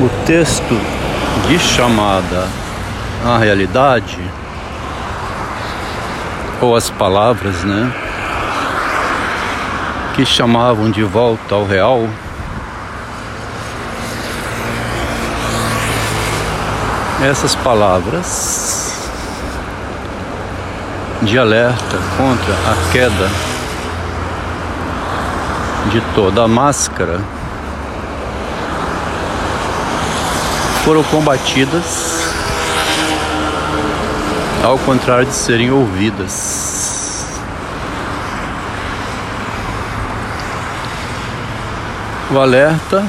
o texto de chamada à realidade, ou as palavras, né, que chamavam de volta ao real, essas palavras de alerta contra a queda de toda a máscara foram combatidas ao contrário de serem ouvidas. O alerta,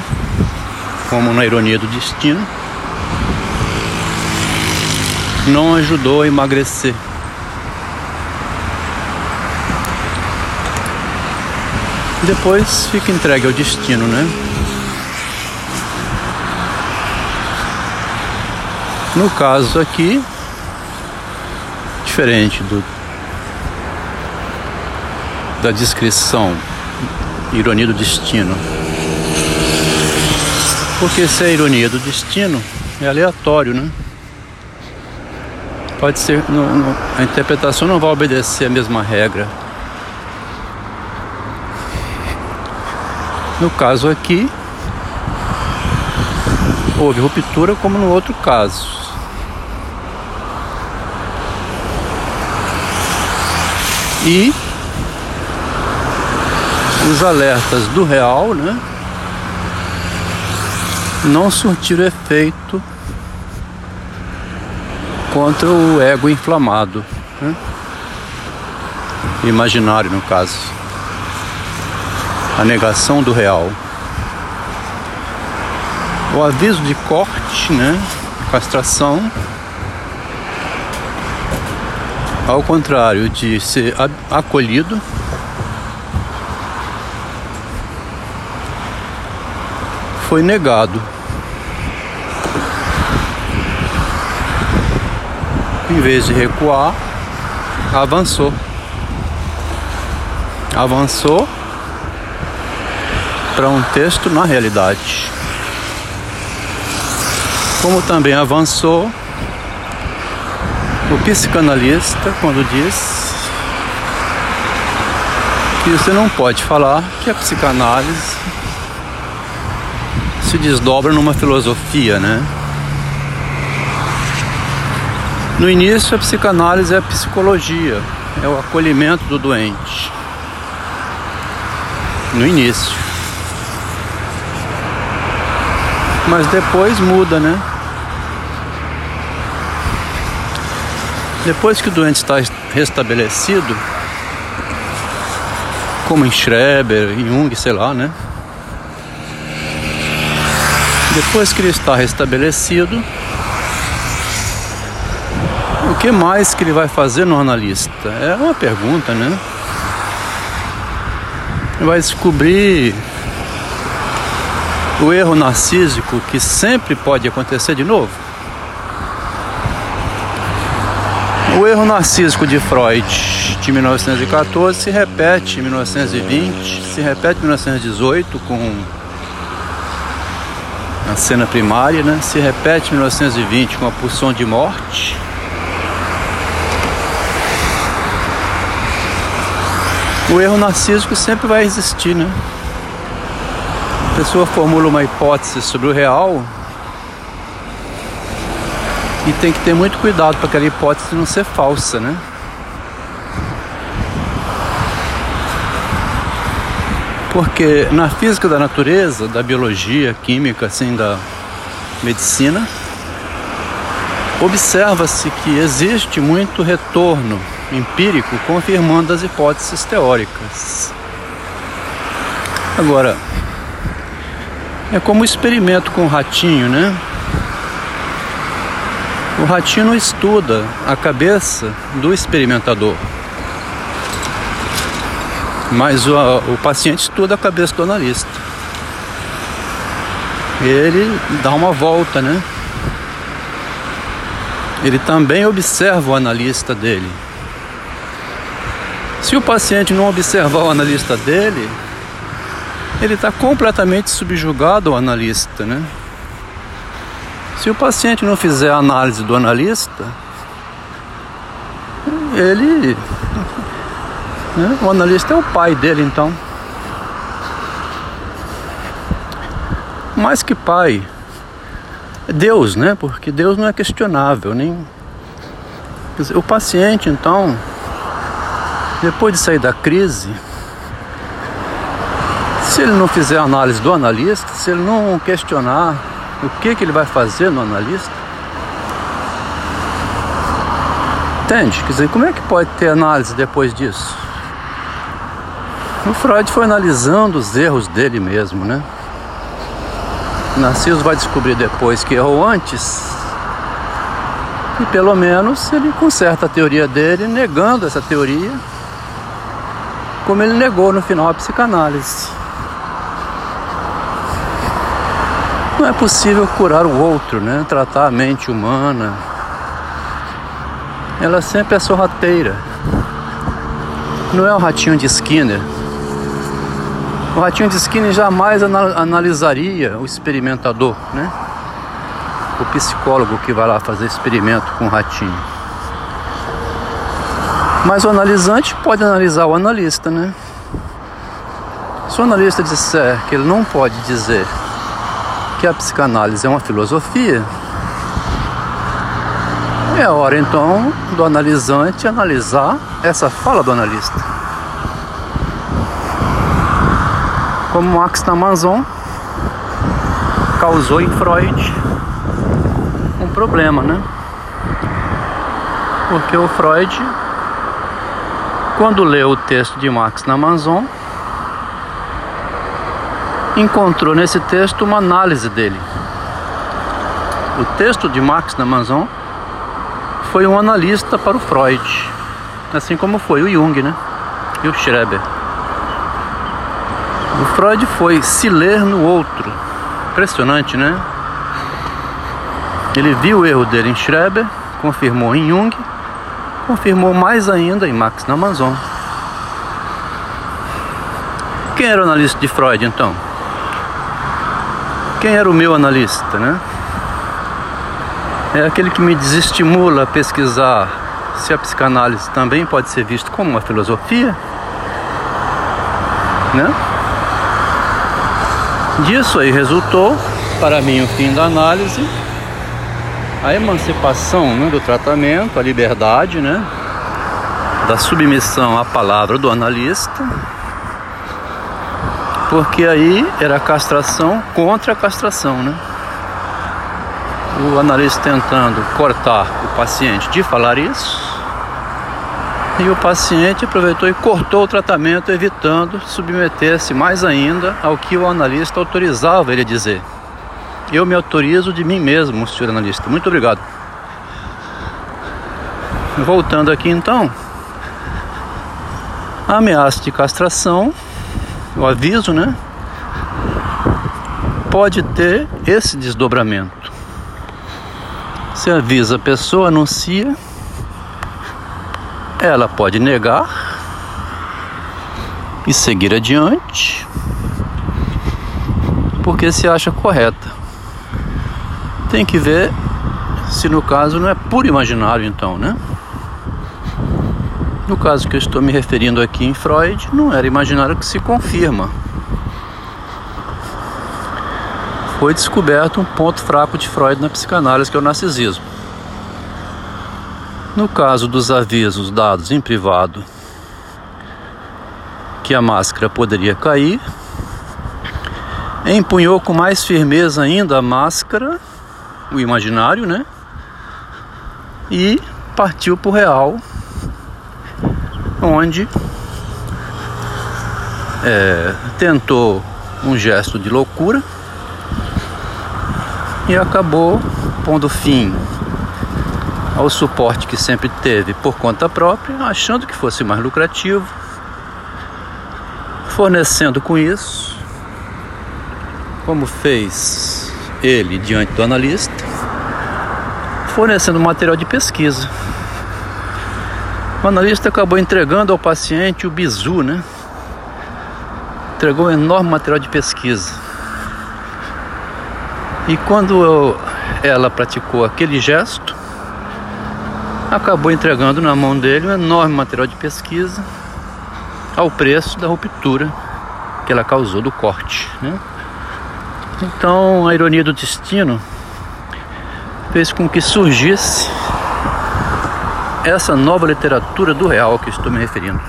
como na ironia do destino, não ajudou a emagrecer. Depois fica entregue ao destino, né? No caso aqui, diferente do da descrição, ironia do destino. Porque se é ironia do destino, é aleatório, né? Pode ser, no, no, a interpretação não vai obedecer a mesma regra. No caso aqui, houve ruptura como no outro caso. E os alertas do real, né? Não surtiram efeito contra o ego inflamado, né? imaginário no caso, a negação do real. O aviso de corte, né? Castração ao contrário de ser acolhido, foi negado. Em vez de recuar, avançou. Avançou para um texto na realidade. Como também avançou o psicanalista quando diz que você não pode falar que a psicanálise se desdobra numa filosofia, né? No início, a psicanálise é a psicologia, é o acolhimento do doente. No início. Mas depois muda, né? Depois que o doente está restabelecido, como em Schreber, em Jung, sei lá, né? Depois que ele está restabelecido, o que mais que ele vai fazer no analista? É uma pergunta, né? Ele vai descobrir o erro narcísico que sempre pode acontecer de novo. O erro narcísico de Freud de 1914 se repete em 1920, se repete em 1918 com a cena primária, né? se repete em 1920 com a pulsão de morte. O erro narcísico sempre vai existir, né? A pessoa formula uma hipótese sobre o real e tem que ter muito cuidado para aquela hipótese não ser falsa, né? Porque na física da natureza, da biologia, química, assim, da medicina, observa-se que existe muito retorno empírico confirmando as hipóteses teóricas. Agora, é como o experimento com o ratinho, né? O ratinho estuda a cabeça do experimentador, mas o, o paciente estuda a cabeça do analista. Ele dá uma volta, né? Ele também observa o analista dele. Se o paciente não observar o analista dele, ele está completamente subjugado ao analista, né? Se o paciente não fizer a análise do analista, ele. Né, o analista é o pai dele, então. Mais que pai, é Deus, né? Porque Deus não é questionável, nem. Dizer, o paciente, então, depois de sair da crise, se ele não fizer a análise do analista, se ele não questionar o que, que ele vai fazer no analista, entende? Quer dizer, como é que pode ter análise depois disso? O Freud foi analisando os erros dele mesmo, né? Narciso vai descobrir depois que errou antes. E pelo menos ele conserta a teoria dele, negando essa teoria, como ele negou no final a psicanálise. Não é possível curar o outro, né? Tratar a mente humana. Ela sempre é sorrateira. Não é o ratinho de Skinner o ratinho de Skinner jamais analisaria o experimentador, né? O psicólogo que vai lá fazer experimento com o ratinho. Mas o analisante pode analisar o analista, né? Se o analista disser que ele não pode dizer que a psicanálise é uma filosofia, é hora então do analisante analisar essa fala do analista. como Max Amazon causou em Freud um problema, né? Porque o Freud, quando leu o texto de Max na Amazon, encontrou nesse texto uma análise dele. O texto de Max na Amazon foi um analista para o Freud, assim como foi o Jung, né? E o Schreber. O Freud foi se ler no outro. Impressionante, né? Ele viu o erro dele em Schreber, confirmou em Jung, confirmou mais ainda em Max na Amazon. Quem era o analista de Freud então? Quem era o meu analista, né? É aquele que me desestimula a pesquisar se a psicanálise também pode ser visto como uma filosofia, né? Disso aí resultou, para mim, o fim da análise, a emancipação né, do tratamento, a liberdade, né, da submissão à palavra do analista, porque aí era castração contra castração, né? O analista tentando cortar o paciente de falar isso, e o paciente aproveitou e cortou o tratamento, evitando submeter-se mais ainda ao que o analista autorizava ele a dizer. Eu me autorizo de mim mesmo, senhor analista. Muito obrigado. Voltando aqui então, a ameaça de castração, o aviso, né? Pode ter esse desdobramento. Você avisa a pessoa, anuncia ela pode negar e seguir adiante porque se acha correta. Tem que ver se no caso não é puro imaginário então, né? No caso que eu estou me referindo aqui em Freud, não era imaginário que se confirma. Foi descoberto um ponto fraco de Freud na psicanálise, que é o narcisismo. No caso dos avisos dados em privado que a máscara poderia cair, empunhou com mais firmeza ainda a máscara, o imaginário, né? E partiu para o real, onde é, tentou um gesto de loucura e acabou pondo fim ao suporte que sempre teve por conta própria, achando que fosse mais lucrativo, fornecendo com isso, como fez ele diante do analista, fornecendo material de pesquisa. O analista acabou entregando ao paciente o bizu, né? Entregou um enorme material de pesquisa. E quando ela praticou aquele gesto, acabou entregando na mão dele um enorme material de pesquisa ao preço da ruptura que ela causou do corte. Né? Então, a ironia do destino fez com que surgisse essa nova literatura do real que estou me referindo.